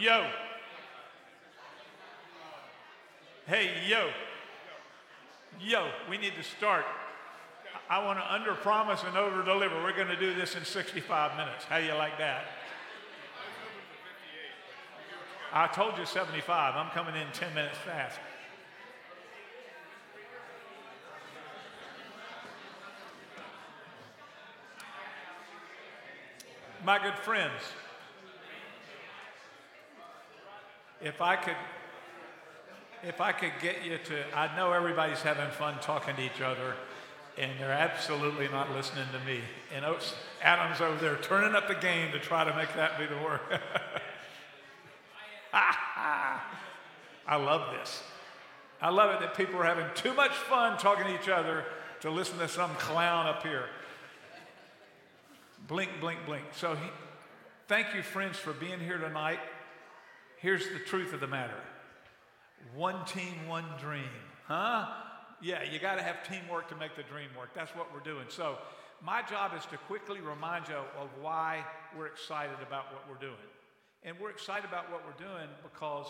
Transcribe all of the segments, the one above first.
Yo. Hey, yo. Yo, we need to start. I want to under promise and over deliver. We're going to do this in 65 minutes. How do you like that? I told you 75. I'm coming in 10 minutes fast. My good friends, if I could if I could get you to I know everybody's having fun talking to each other and they're absolutely not listening to me. And Adam's over there turning up the game to try to make that be the word. I love this. I love it that people are having too much fun talking to each other to listen to some clown up here. Blink, blink, blink. So, he, thank you, friends, for being here tonight. Here's the truth of the matter one team, one dream. Huh? Yeah, you got to have teamwork to make the dream work. That's what we're doing. So, my job is to quickly remind you of why we're excited about what we're doing. And we're excited about what we're doing because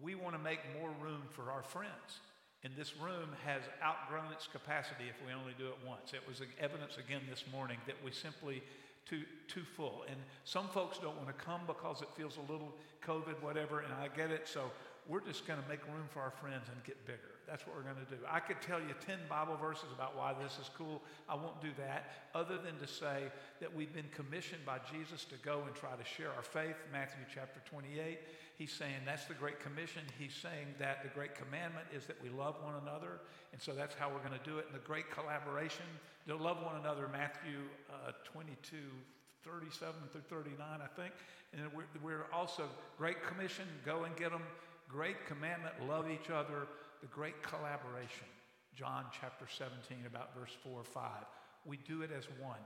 we want to make more room for our friends. And this room has outgrown its capacity if we only do it once. It was evidence again this morning that we simply too too full. And some folks don't want to come because it feels a little COVID, whatever, and I get it. So we're just going to make room for our friends and get bigger. That's what we're going to do. I could tell you 10 Bible verses about why this is cool. I won't do that, other than to say that we've been commissioned by Jesus to go and try to share our faith. Matthew chapter 28. He's saying that's the Great Commission. He's saying that the Great Commandment is that we love one another. And so that's how we're going to do it. And the Great Collaboration, to love one another, Matthew uh, 22, 37 through 39, I think. And we're, we're also, Great Commission, go and get them. Great Commandment, love each other. The Great Collaboration, John chapter 17, about verse 4 or 5. We do it as one.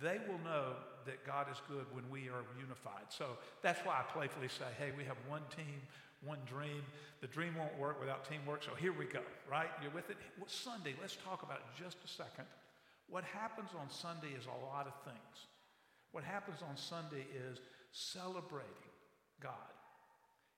They will know that God is good when we are unified. So that's why I playfully say, hey, we have one team, one dream. The dream won't work without teamwork. So here we go, right? You're with it? Well, Sunday, let's talk about it just a second. What happens on Sunday is a lot of things. What happens on Sunday is celebrating God.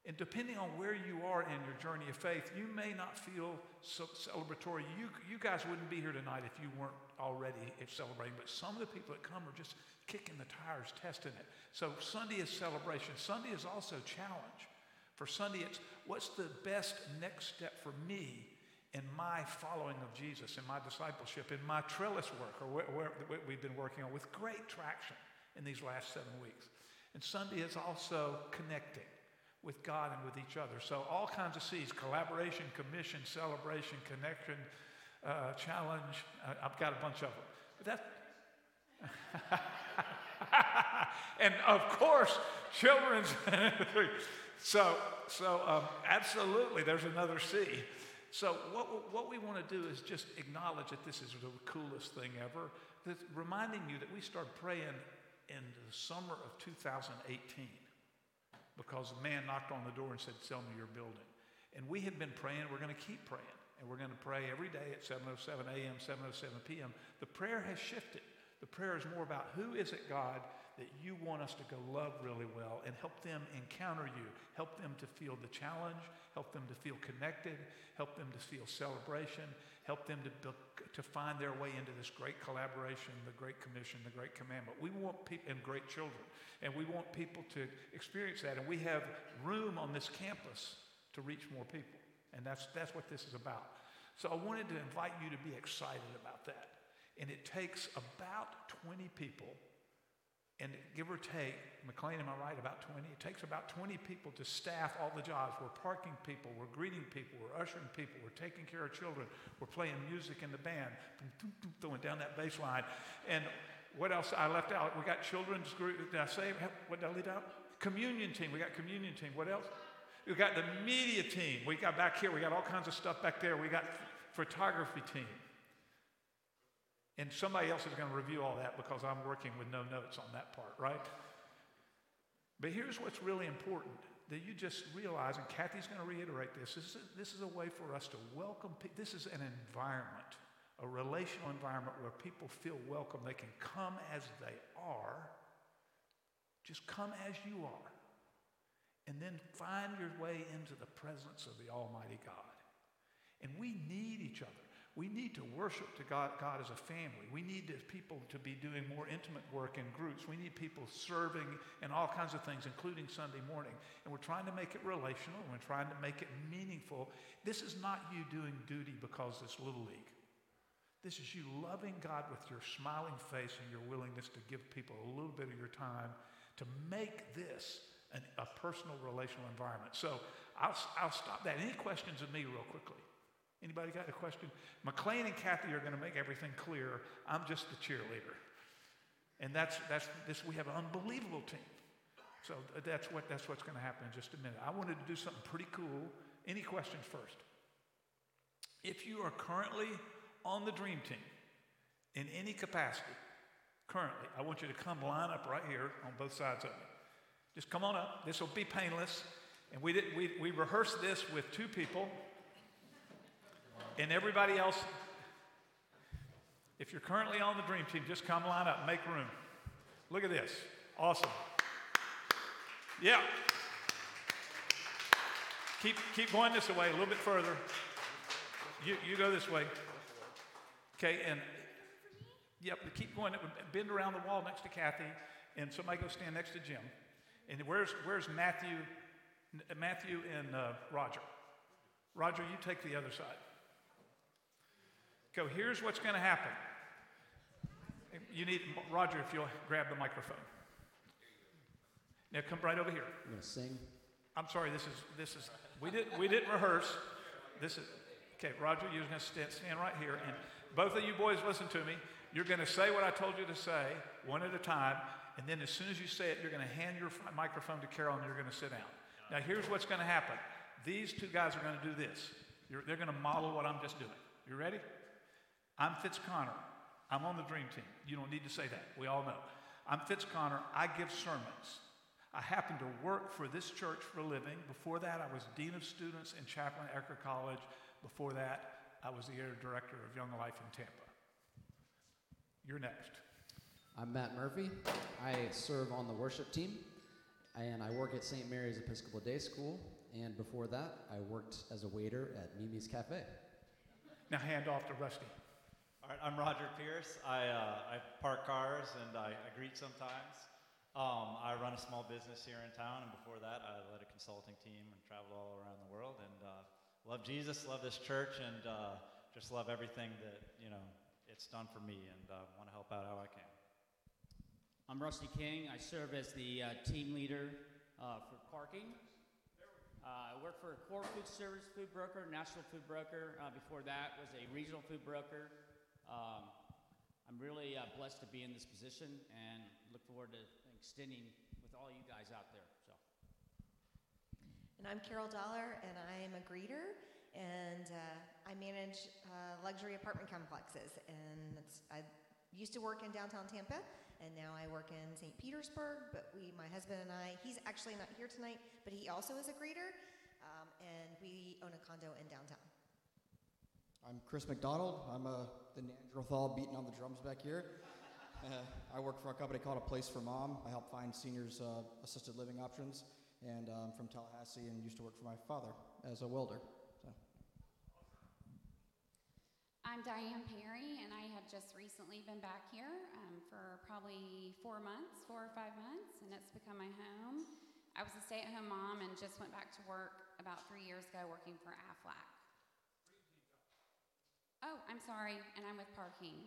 And depending on where you are in your journey of faith, you may not feel so celebratory. You, you guys wouldn't be here tonight if you weren't already celebrating, but some of the people that come are just kicking the tires, testing it. So Sunday is celebration. Sunday is also challenge. For Sunday, it's what's the best next step for me in my following of Jesus, in my discipleship, in my trellis work, or where, where we've been working on with great traction in these last seven weeks. And Sunday is also connecting with God and with each other. So all kinds of C's, collaboration, commission, celebration, connection, uh, challenge. Uh, I've got a bunch of them. But that, and of course, children's. so, so um, absolutely, there's another C. So what, what we want to do is just acknowledge that this is the coolest thing ever. That's reminding you that we started praying in the summer of 2018 because a man knocked on the door and said, Sell me your building. And we have been praying, we're going to keep praying. And we're going to pray every day at 7.07 a.m., 7.07 p.m. The prayer has shifted. The prayer is more about who is it, God, that you want us to go love really well and help them encounter you, help them to feel the challenge, help them to feel connected, help them to feel celebration, help them to, to find their way into this great collaboration, the great commission, the great commandment. We want people, and great children, and we want people to experience that. And we have room on this campus to reach more people. And that's, that's what this is about. So I wanted to invite you to be excited about that. And it takes about 20 people and give or take, McLean, am I right? About 20? It takes about 20 people to staff all the jobs. We're parking people, we're greeting people, we're ushering people, we're taking care of children, we're playing music in the band, throwing down that bass line. And what else I left out? We got children's group. Did I say, what did I leave out? Communion team. We got communion team. What else? We got the media team. We got back here, we got all kinds of stuff back there. We got photography team. And somebody else is going to review all that because I'm working with no notes on that part, right? But here's what's really important that you just realize, and Kathy's going to reiterate this this is, a, this is a way for us to welcome people. This is an environment, a relational environment where people feel welcome. They can come as they are, just come as you are. and then find your way into the presence of the Almighty God. And we need each other. We need to worship to God, God as a family. We need to, people to be doing more intimate work in groups. We need people serving in all kinds of things, including Sunday morning. And we're trying to make it relational. We're trying to make it meaningful. This is not you doing duty because it's Little League. This is you loving God with your smiling face and your willingness to give people a little bit of your time to make this an, a personal relational environment. So I'll, I'll stop that. Any questions of me real quickly? Anybody got a question? McLean and Kathy are going to make everything clear. I'm just the cheerleader. And that's, that's this, we have an unbelievable team. So uh, that's, what, that's what's going to happen in just a minute. I wanted to do something pretty cool. Any questions first? If you are currently on the dream team in any capacity, currently, I want you to come line up right here on both sides of me. Just come on up. This will be painless. And we, did, we, we rehearsed this with two people. And everybody else, if you're currently on the dream team, just come line up, make room. Look at this. Awesome. Yeah. Keep, keep going this way a little bit further. You, you go this way. Okay, and yep, keep going. Bend around the wall next to Kathy, and somebody go stand next to Jim. And where's, where's Matthew, Matthew and uh, Roger? Roger, you take the other side. Go, here's what's going to happen. You need, Roger, if you'll grab the microphone. Now come right over here. I'm going to sing. I'm sorry, this is, this is, we didn't, we didn't rehearse. This is, okay, Roger, you're going to stand, stand right here. And both of you boys, listen to me. You're going to say what I told you to say, one at a time. And then as soon as you say it, you're going to hand your microphone to Carol and you're going to sit down. Now, here's what's going to happen. These two guys are going to do this. You're, they're going to model what I'm just doing. You ready? I'm Fitz Connor. I'm on the dream team. You don't need to say that. We all know. I'm Fitz Connor. I give sermons. I happen to work for this church for a living. Before that, I was Dean of Students and Chaplain at Eckerd College. Before that, I was the area director of Young Life in Tampa. You're next. I'm Matt Murphy. I serve on the worship team, and I work at St. Mary's Episcopal Day School. And before that, I worked as a waiter at Mimi's Cafe. Now hand off to Rusty. All right, I'm Roger Pierce. I, uh, I park cars and I, I greet sometimes. Um, I run a small business here in town, and before that, I led a consulting team and traveled all around the world. And uh, love Jesus, love this church, and uh, just love everything that you know it's done for me, and uh, want to help out how I can. I'm Rusty King. I serve as the uh, team leader uh, for parking. Uh, I work for a Core Food Service Food Broker, National Food Broker. Before that was a regional food broker. Um, I'm really uh, blessed to be in this position and look forward to extending with all you guys out there. So. And I'm Carol Dollar, and I'm a greeter, and uh, I manage uh, luxury apartment complexes. And I used to work in downtown Tampa, and now I work in St. Petersburg. But we, my husband and I, he's actually not here tonight, but he also is a greeter, um, and we own a condo in downtown. I'm Chris McDonald. I'm uh, the Neanderthal beating on the drums back here. Uh, I work for a company called A Place for Mom. I help find seniors uh, assisted living options. And I'm from Tallahassee and used to work for my father as a welder. So. I'm Diane Perry, and I have just recently been back here um, for probably four months, four or five months, and it's become my home. I was a stay at home mom and just went back to work about three years ago working for AFLAC. I'm sorry, and I'm with parking.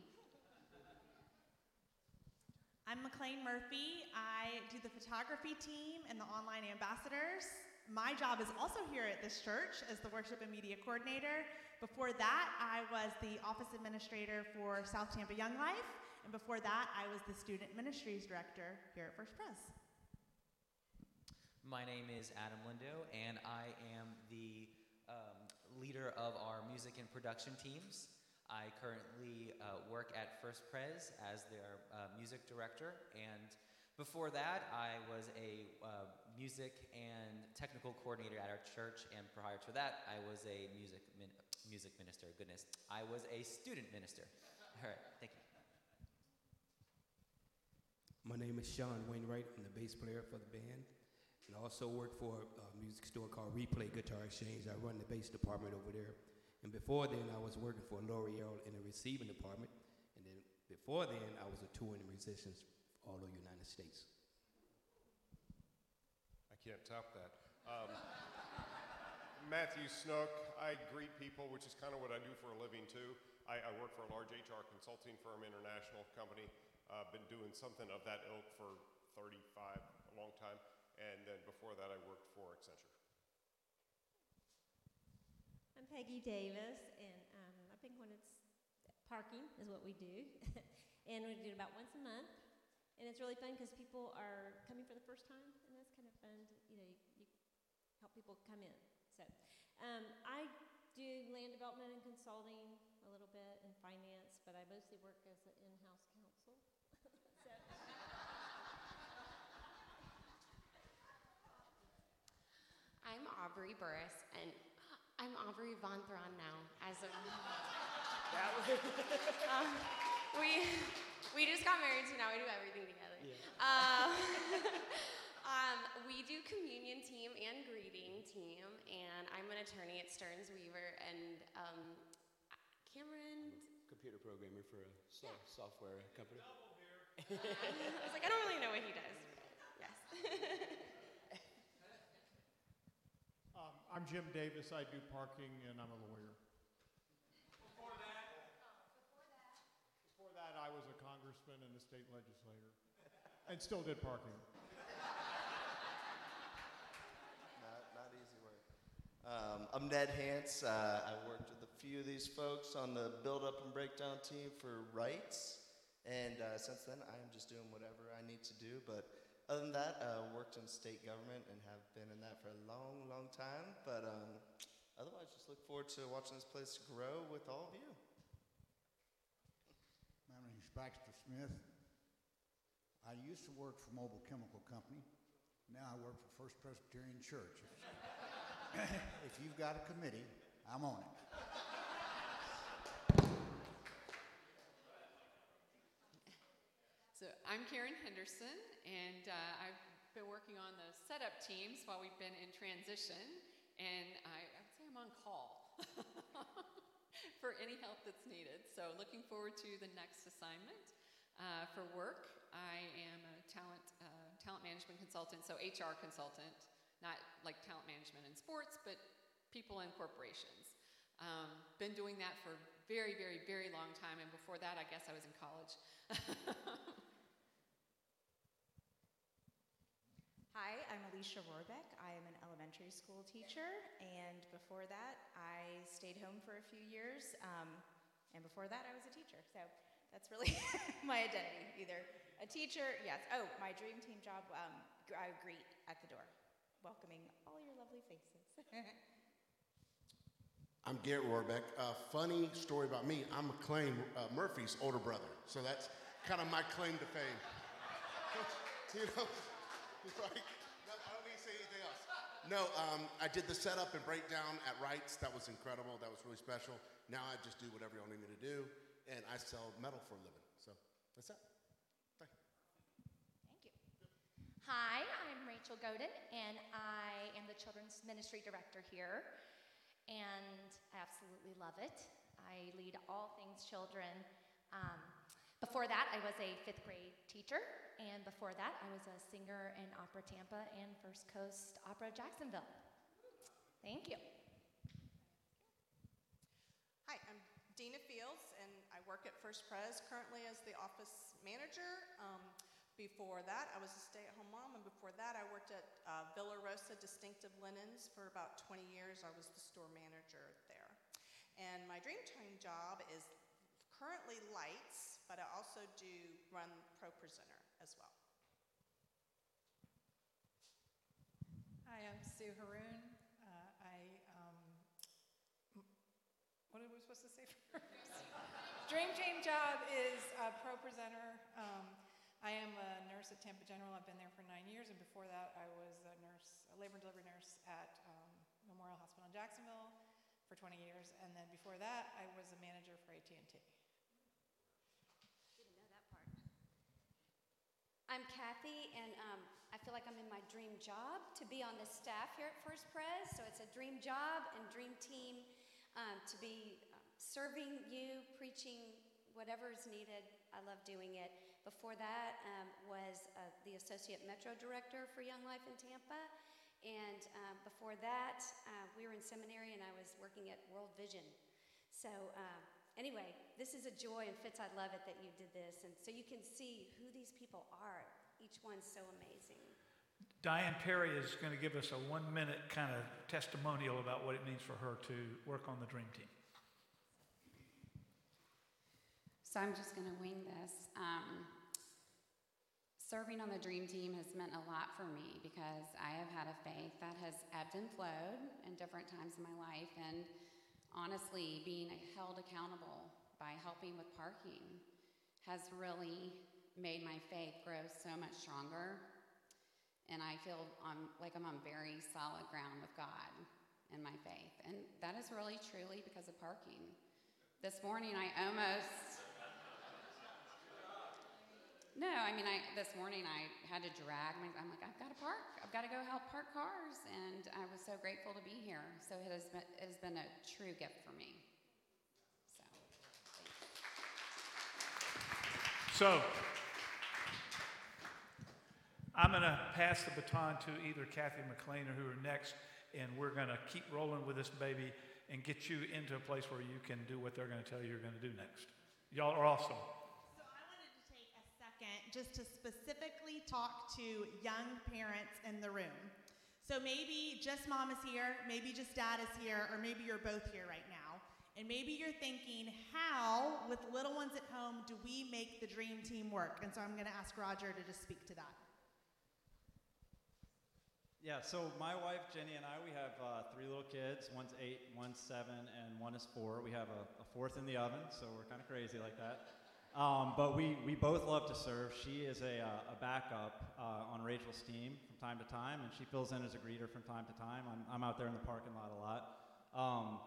I'm McLean Murphy. I do the photography team and the online ambassadors. My job is also here at this church as the worship and media coordinator. Before that, I was the office administrator for South Tampa Young Life. And before that, I was the student ministries director here at First Pres. My name is Adam Lindo, and I am the um, leader of our music and production teams. I currently uh, work at First Pres as their uh, music director, and before that, I was a uh, music and technical coordinator at our church, and prior to that, I was a music min- music minister. Goodness, I was a student minister. All right, thank you. My name is Sean Wainwright. I'm the bass player for the band, and I also work for a music store called Replay Guitar Exchange. I run the bass department over there. And before then, I was working for L'Oreal in the receiving department. And then before then, I was a touring musician all over the United States. I can't top that. Um, Matthew Snook. I greet people, which is kind of what I do for a living too. I, I work for a large HR consulting firm, international company. I've uh, been doing something of that ilk for 35, a long time. And then before that, I worked for Accenture. I'm Peggy Davis, and um, I think when it's parking is what we do, and we do it about once a month, and it's really fun because people are coming for the first time, and that's kind of fun. To, you know, you, you help people come in. So, um, I do land development and consulting a little bit and finance, but I mostly work as an in-house counsel. so. I'm Aubrey Burris, and I'm Aubrey Von Thron now. As of that was um, we we just got married, so now we do everything together. Yeah. Um, um, we do communion team and greeting team, and I'm an attorney at Stearns Weaver, and um, Cameron. Computer programmer for a so- software company. I was like, I don't really know what he does. Yes. Um, I'm Jim Davis. I do parking, and I'm a lawyer. Before that, Before that, I was a congressman and a state legislator, and still did parking. Not, not easy work. Um, I'm Ned Hance. Uh, I worked with a few of these folks on the build up and breakdown team for rights. And uh, since then, I'm just doing whatever I need to do. But other than that, uh, worked in state government and have been in that for a long, long time. But um, otherwise, just look forward to watching this place grow with all of you. My name is Baxter Smith. I used to work for Mobil Chemical Company. Now I work for First Presbyterian Church. if you've got a committee, I'm on it. So I'm Karen Henderson, and uh, I've been working on the setup teams while we've been in transition, and I, I would say I'm on call for any help that's needed. So looking forward to the next assignment. Uh, for work, I am a talent uh, talent management consultant, so HR consultant, not like talent management in sports, but people in corporations. Um, been doing that for a very, very, very long time, and before that, I guess I was in college. Hi, I'm Alicia Rohrbeck. I am an elementary school teacher, and before that, I stayed home for a few years, um, and before that, I was a teacher. So that's really my identity. Either a teacher, yes. Oh, my dream team job, um, I greet at the door, welcoming all your lovely faces. I'm Garrett Rohrbeck. Uh, funny story about me. I'm McLean uh, Murphy's older brother, so that's kind of my claim to fame. you know, like, no, I don't need to say anything else. No, um, I did the setup and breakdown at Wrights. That was incredible. That was really special. Now I just do whatever y'all need me to do, and I sell metal for a living. So that's that. Thank you. Hi, I'm Rachel Godin, and I am the Children's Ministry Director here, and I absolutely love it. I lead all things children. Um, before that, I was a fifth grade teacher, and before that, I was a singer in Opera Tampa and First Coast Opera Jacksonville. Thank you. Hi, I'm Dina Fields, and I work at First Pres currently as the office manager. Um, before that, I was a stay at home mom, and before that, I worked at uh, Villa Rosa Distinctive Linens for about 20 years. I was the store manager there. And my dream team job is currently lights, but I also do run Pro Presenter as well. Hi, I'm Sue Haroon. Uh, I, um, what are we supposed to say first? Dream Team job is uh, pro presenter. Um, I am a nurse at Tampa General. I've been there for nine years, and before that, I was a nurse, a labor and delivery nurse at um, Memorial Hospital in Jacksonville for 20 years, and then before that, I was a manager for AT&T. I'm Kathy, and um, I feel like I'm in my dream job to be on the staff here at First Pres. So it's a dream job and dream team um, to be um, serving you, preaching whatever is needed. I love doing it. Before that um, was uh, the Associate Metro Director for Young Life in Tampa. And um, before that, uh, we were in seminary and I was working at World Vision. So, uh, anyway, this is a joy, and Fitz, I love it that you did this. And so you can see who these people are. Each one's so amazing. Diane Perry is going to give us a one minute kind of testimonial about what it means for her to work on the Dream Team. So I'm just going to wing this. Um, serving on the Dream Team has meant a lot for me because I have had a faith that has ebbed and flowed in different times in my life. And honestly, being held accountable by helping with parking has really made my faith grow so much stronger. And I feel I'm, like I'm on very solid ground with God in my faith. And that is really truly because of parking. This morning I almost. No, I mean, I, this morning I had to drag. My, I'm like, I've got to park. I've got to go help park cars, and I was so grateful to be here. So it has been, it has been a true gift for me. So, I'm going to pass the baton to either Kathy McLean or who are next, and we're going to keep rolling with this baby and get you into a place where you can do what they're going to tell you you're going to do next. Y'all are awesome. Just to specifically talk to young parents in the room. So maybe just mom is here, maybe just dad is here, or maybe you're both here right now. And maybe you're thinking, how, with little ones at home, do we make the dream team work? And so I'm going to ask Roger to just speak to that. Yeah, so my wife Jenny and I, we have uh, three little kids. One's eight, one's seven, and one is four. We have a, a fourth in the oven, so we're kind of crazy like that. Um, but we, we both love to serve. She is a, uh, a backup uh, on Rachel's team from time to time, and she fills in as a greeter from time to time. I'm, I'm out there in the parking lot a lot. Um,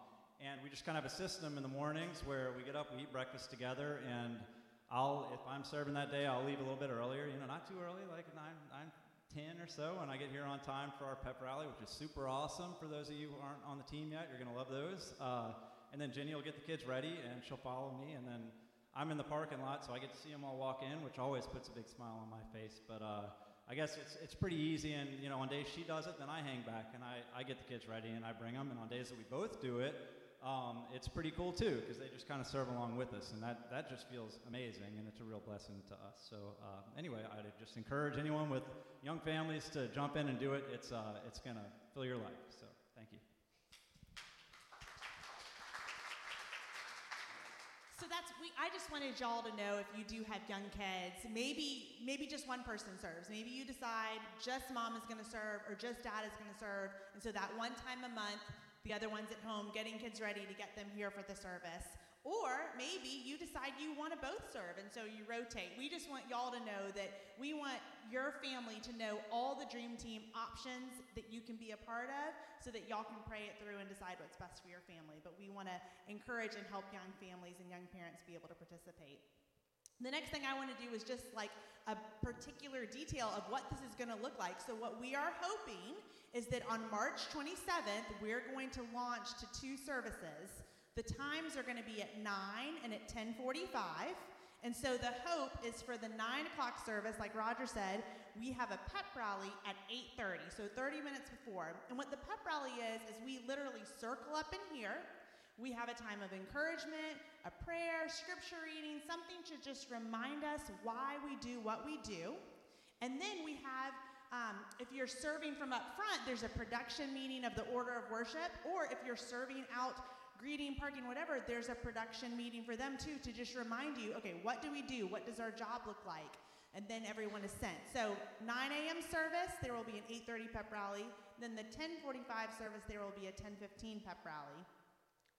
and we just kind of have a system in the mornings where we get up, we eat breakfast together, and I'll, if I'm serving that day, I'll leave a little bit earlier, you know, not too early, like 9, 9 10 or so, and I get here on time for our pep rally, which is super awesome. For those of you who aren't on the team yet, you're going to love those. Uh, and then Jenny will get the kids ready, and she'll follow me. And then I'm in the parking lot, so I get to see them all walk in, which always puts a big smile on my face. But uh, I guess it's, it's pretty easy. And, you know, on days she does it, then I hang back and I, I get the kids ready and I bring them. And on days that we both do it, um, it's pretty cool too because they just kind of serve along with us, and that, that just feels amazing, and it's a real blessing to us. So uh, anyway, I'd just encourage anyone with young families to jump in and do it. It's uh, it's gonna fill your life. So thank you. So that's we. I just wanted y'all to know if you do have young kids, maybe maybe just one person serves. Maybe you decide just mom is going to serve or just dad is going to serve, and so that one time a month the other one's at home getting kids ready to get them here for the service. Or maybe you decide you want to both serve and so you rotate. We just want y'all to know that we want your family to know all the Dream Team options that you can be a part of so that y'all can pray it through and decide what's best for your family. But we want to encourage and help young families and young parents be able to participate. The next thing I want to do is just like a particular detail of what this is going to look like. So, what we are hoping is that on March 27th, we're going to launch to two services. The times are going to be at 9 and at 1045. And so the hope is for the 9 o'clock service, like Roger said, we have a pep rally at 8.30, so 30 minutes before. And what the pep rally is, is we literally circle up in here. We have a time of encouragement, a prayer, scripture reading, something to just remind us why we do what we do. And then we have um, if you're serving from up front, there's a production meeting of the order of worship, or if you're serving out greeting, parking, whatever, there's a production meeting for them too to just remind you, okay, what do we do? What does our job look like? And then everyone is sent. So 9 a.m. service, there will be an 8:30 pep rally. Then the 10:45 service, there will be a 10:15 pep rally.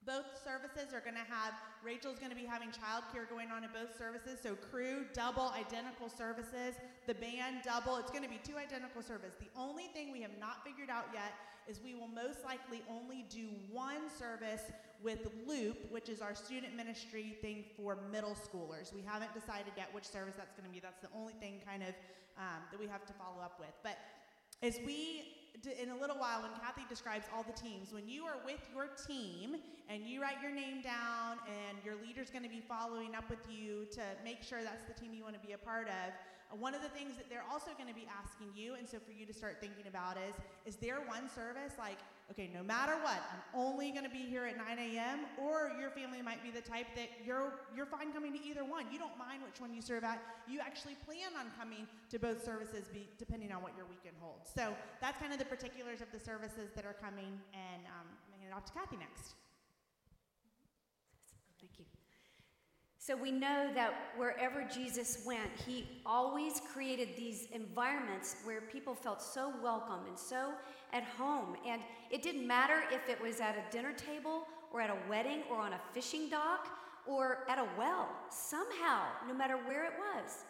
Both services are going to have, Rachel's going to be having childcare going on in both services. So, crew, double, identical services. The band, double. It's going to be two identical services. The only thing we have not figured out yet is we will most likely only do one service with Loop, which is our student ministry thing for middle schoolers. We haven't decided yet which service that's going to be. That's the only thing kind of um, that we have to follow up with. But as we in a little while when Kathy describes all the teams, when you are with your team and you write your name down and your leader's going to be following up with you to make sure that's the team you want to be a part of, uh, one of the things that they're also going to be asking you, and so for you to start thinking about is, is there one service like okay, no matter what, I'm only going to be here at 9 a.m., or your family might be the type that you're, you're fine coming to either one. You don't mind which one you serve at. You actually plan on coming to both services be, depending on what your weekend holds. So that's kind of the particulars of the services that are coming, and um, I'm going to hand it off to Kathy next. Thank you. So we know that wherever Jesus went, he always created these environments where people felt so welcome and so at home. And it didn't matter if it was at a dinner table or at a wedding or on a fishing dock or at a well. Somehow, no matter where it was,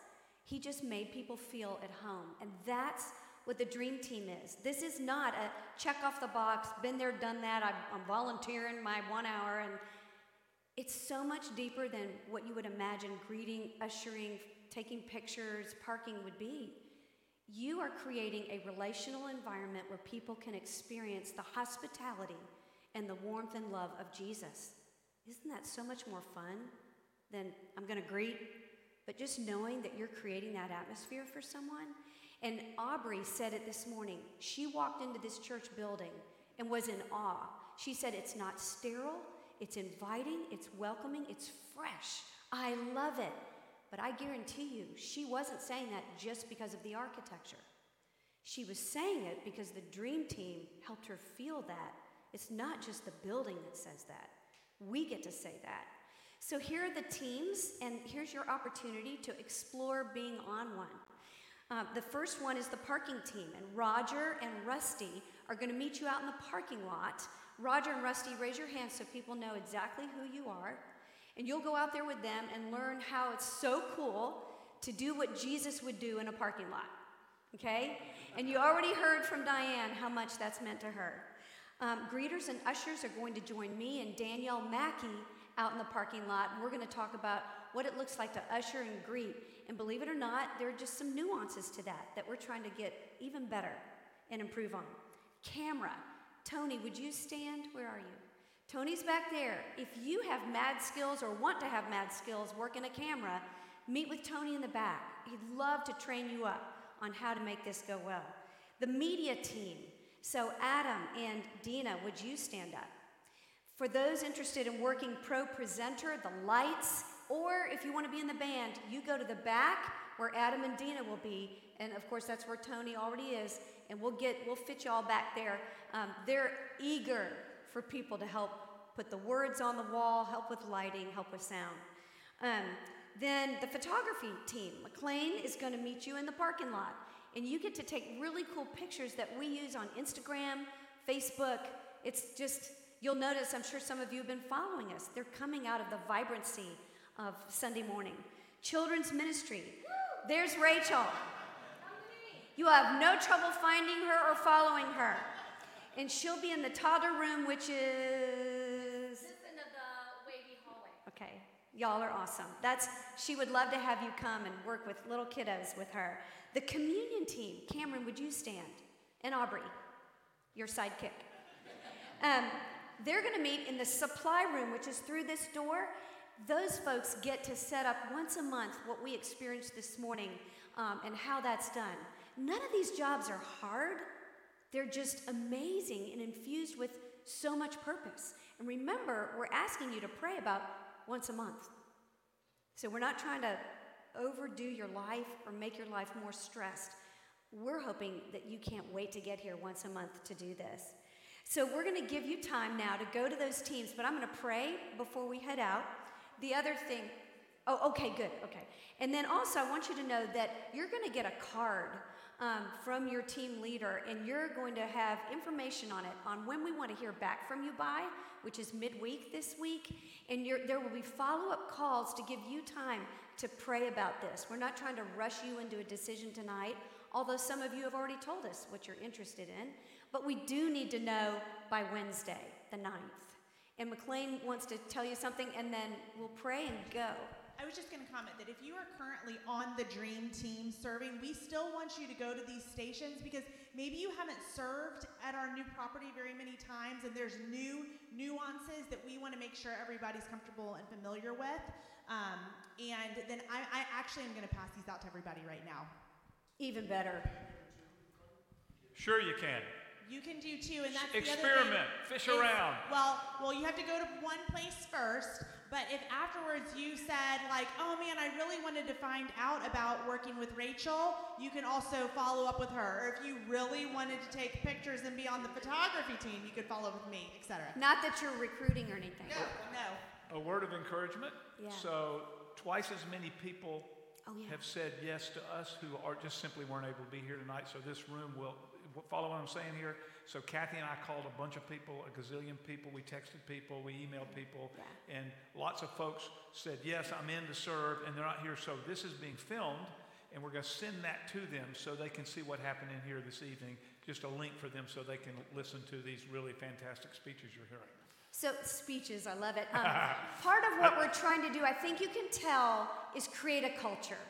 he just made people feel at home. And that's what the dream team is. This is not a check off the box, been there, done that, I'm, volunteering my one hour and it's so much deeper than what you would imagine greeting, ushering, taking pictures, parking would be. You are creating a relational environment where people can experience the hospitality and the warmth and love of Jesus. Isn't that so much more fun than I'm going to greet? But just knowing that you're creating that atmosphere for someone. And Aubrey said it this morning. She walked into this church building and was in awe. She said, It's not sterile, it's inviting, it's welcoming, it's fresh. I love it. But I guarantee you, she wasn't saying that just because of the architecture. She was saying it because the dream team helped her feel that. It's not just the building that says that. We get to say that. So here are the teams, and here's your opportunity to explore being on one. Uh, the first one is the parking team, and Roger and Rusty are going to meet you out in the parking lot Roger and Rusty, raise your hands so people know exactly who you are. And you'll go out there with them and learn how it's so cool to do what Jesus would do in a parking lot. Okay? And you already heard from Diane how much that's meant to her. Um, greeters and ushers are going to join me and Danielle Mackey out in the parking lot. And we're going to talk about what it looks like to usher and greet. And believe it or not, there are just some nuances to that that we're trying to get even better and improve on. Camera. Tony, would you stand? Where are you? Tony's back there. If you have mad skills or want to have mad skills working a camera, meet with Tony in the back. He'd love to train you up on how to make this go well. The media team. So, Adam and Dina, would you stand up? For those interested in working pro presenter, the lights, or if you want to be in the band, you go to the back where Adam and Dina will be. And of course, that's where Tony already is. And we'll get, we'll fit you all back there. Um, they're eager for people to help put the words on the wall, help with lighting, help with sound. Um, then the photography team, McLean, is going to meet you in the parking lot. And you get to take really cool pictures that we use on Instagram, Facebook. It's just, you'll notice, I'm sure some of you have been following us. They're coming out of the vibrancy of Sunday morning. Children's ministry. There's Rachel. You have no trouble finding her or following her and she'll be in the toddler room, which is this end of the wavy hallway. Okay, y'all are awesome. That's she would love to have you come and work with little kiddos with her. The communion team, Cameron, would you stand? And Aubrey, your sidekick. Um, they're going to meet in the supply room, which is through this door. Those folks get to set up once a month what we experienced this morning um, and how that's done. None of these jobs are hard. They're just amazing and infused with so much purpose. And remember, we're asking you to pray about once a month. So we're not trying to overdo your life or make your life more stressed. We're hoping that you can't wait to get here once a month to do this. So we're going to give you time now to go to those teams, but I'm going to pray before we head out. The other thing, Oh, okay, good. Okay. And then also, I want you to know that you're going to get a card um, from your team leader, and you're going to have information on it on when we want to hear back from you by, which is midweek this week. And there will be follow up calls to give you time to pray about this. We're not trying to rush you into a decision tonight, although some of you have already told us what you're interested in. But we do need to know by Wednesday, the 9th. And McLean wants to tell you something, and then we'll pray and go. I was just going to comment that if you are currently on the dream team serving, we still want you to go to these stations because maybe you haven't served at our new property very many times and there's new nuances that we want to make sure everybody's comfortable and familiar with. Um, and then I, I actually am going to pass these out to everybody right now. Even better. Sure, you can. You can do two, and that's experiment. Fish is, around. Well, well, you have to go to one place first. But if afterwards you said like, "Oh man, I really wanted to find out about working with Rachel," you can also follow up with her. Or if you really wanted to take pictures and be on the photography team, you could follow up with me, etc. Not that you're recruiting or anything. No, no a word of encouragement. Yeah. So twice as many people oh, yeah. have said yes to us who are just simply weren't able to be here tonight. So this room will follow what I'm saying here. So Kathy and I called a bunch of people, a gazillion people. We texted people, we emailed people, yeah. and lots of folks said yes, I'm in to serve, and they're not here. So this is being filmed. And we're going to send that to them so they can see what happened in here this evening. Just a link for them so they can listen to these really fantastic speeches you're hearing. So, speeches, I love it. Um, part of what we're trying to do, I think you can tell, is create a culture.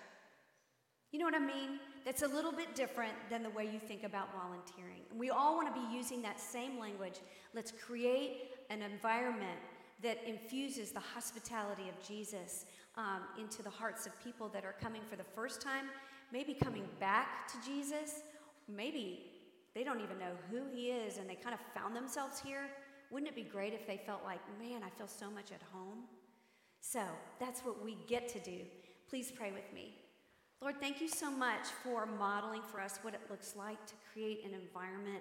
You know what I mean? That's a little bit different than the way you think about volunteering. And we all want to be using that same language. Let's create an environment that infuses the hospitality of Jesus um, into the hearts of people that are coming for the first time, maybe coming back to Jesus, maybe they don't even know who he is and they kind of found themselves here wouldn't it be great if they felt like, man, I feel so much at home? So that's what we get to do. Please pray with me. Lord, thank you so much for modeling for us what it looks like to create an environment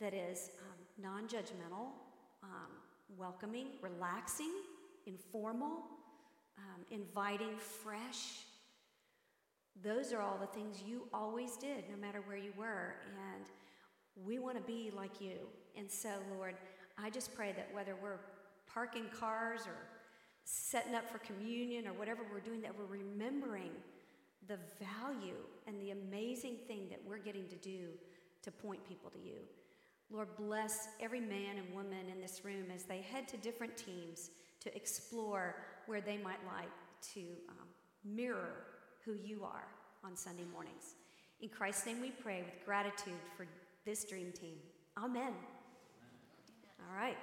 that is um, non judgmental, um, welcoming, relaxing, informal, um, inviting, fresh. Those are all the things you always did, no matter where you were. And we want to be like you. And so, Lord, I just pray that whether we're parking cars or setting up for communion or whatever we're doing, that we're remembering the value and the amazing thing that we're getting to do to point people to you. Lord, bless every man and woman in this room as they head to different teams to explore where they might like to um, mirror who you are on Sunday mornings. In Christ's name we pray with gratitude for this dream team. Amen. All right.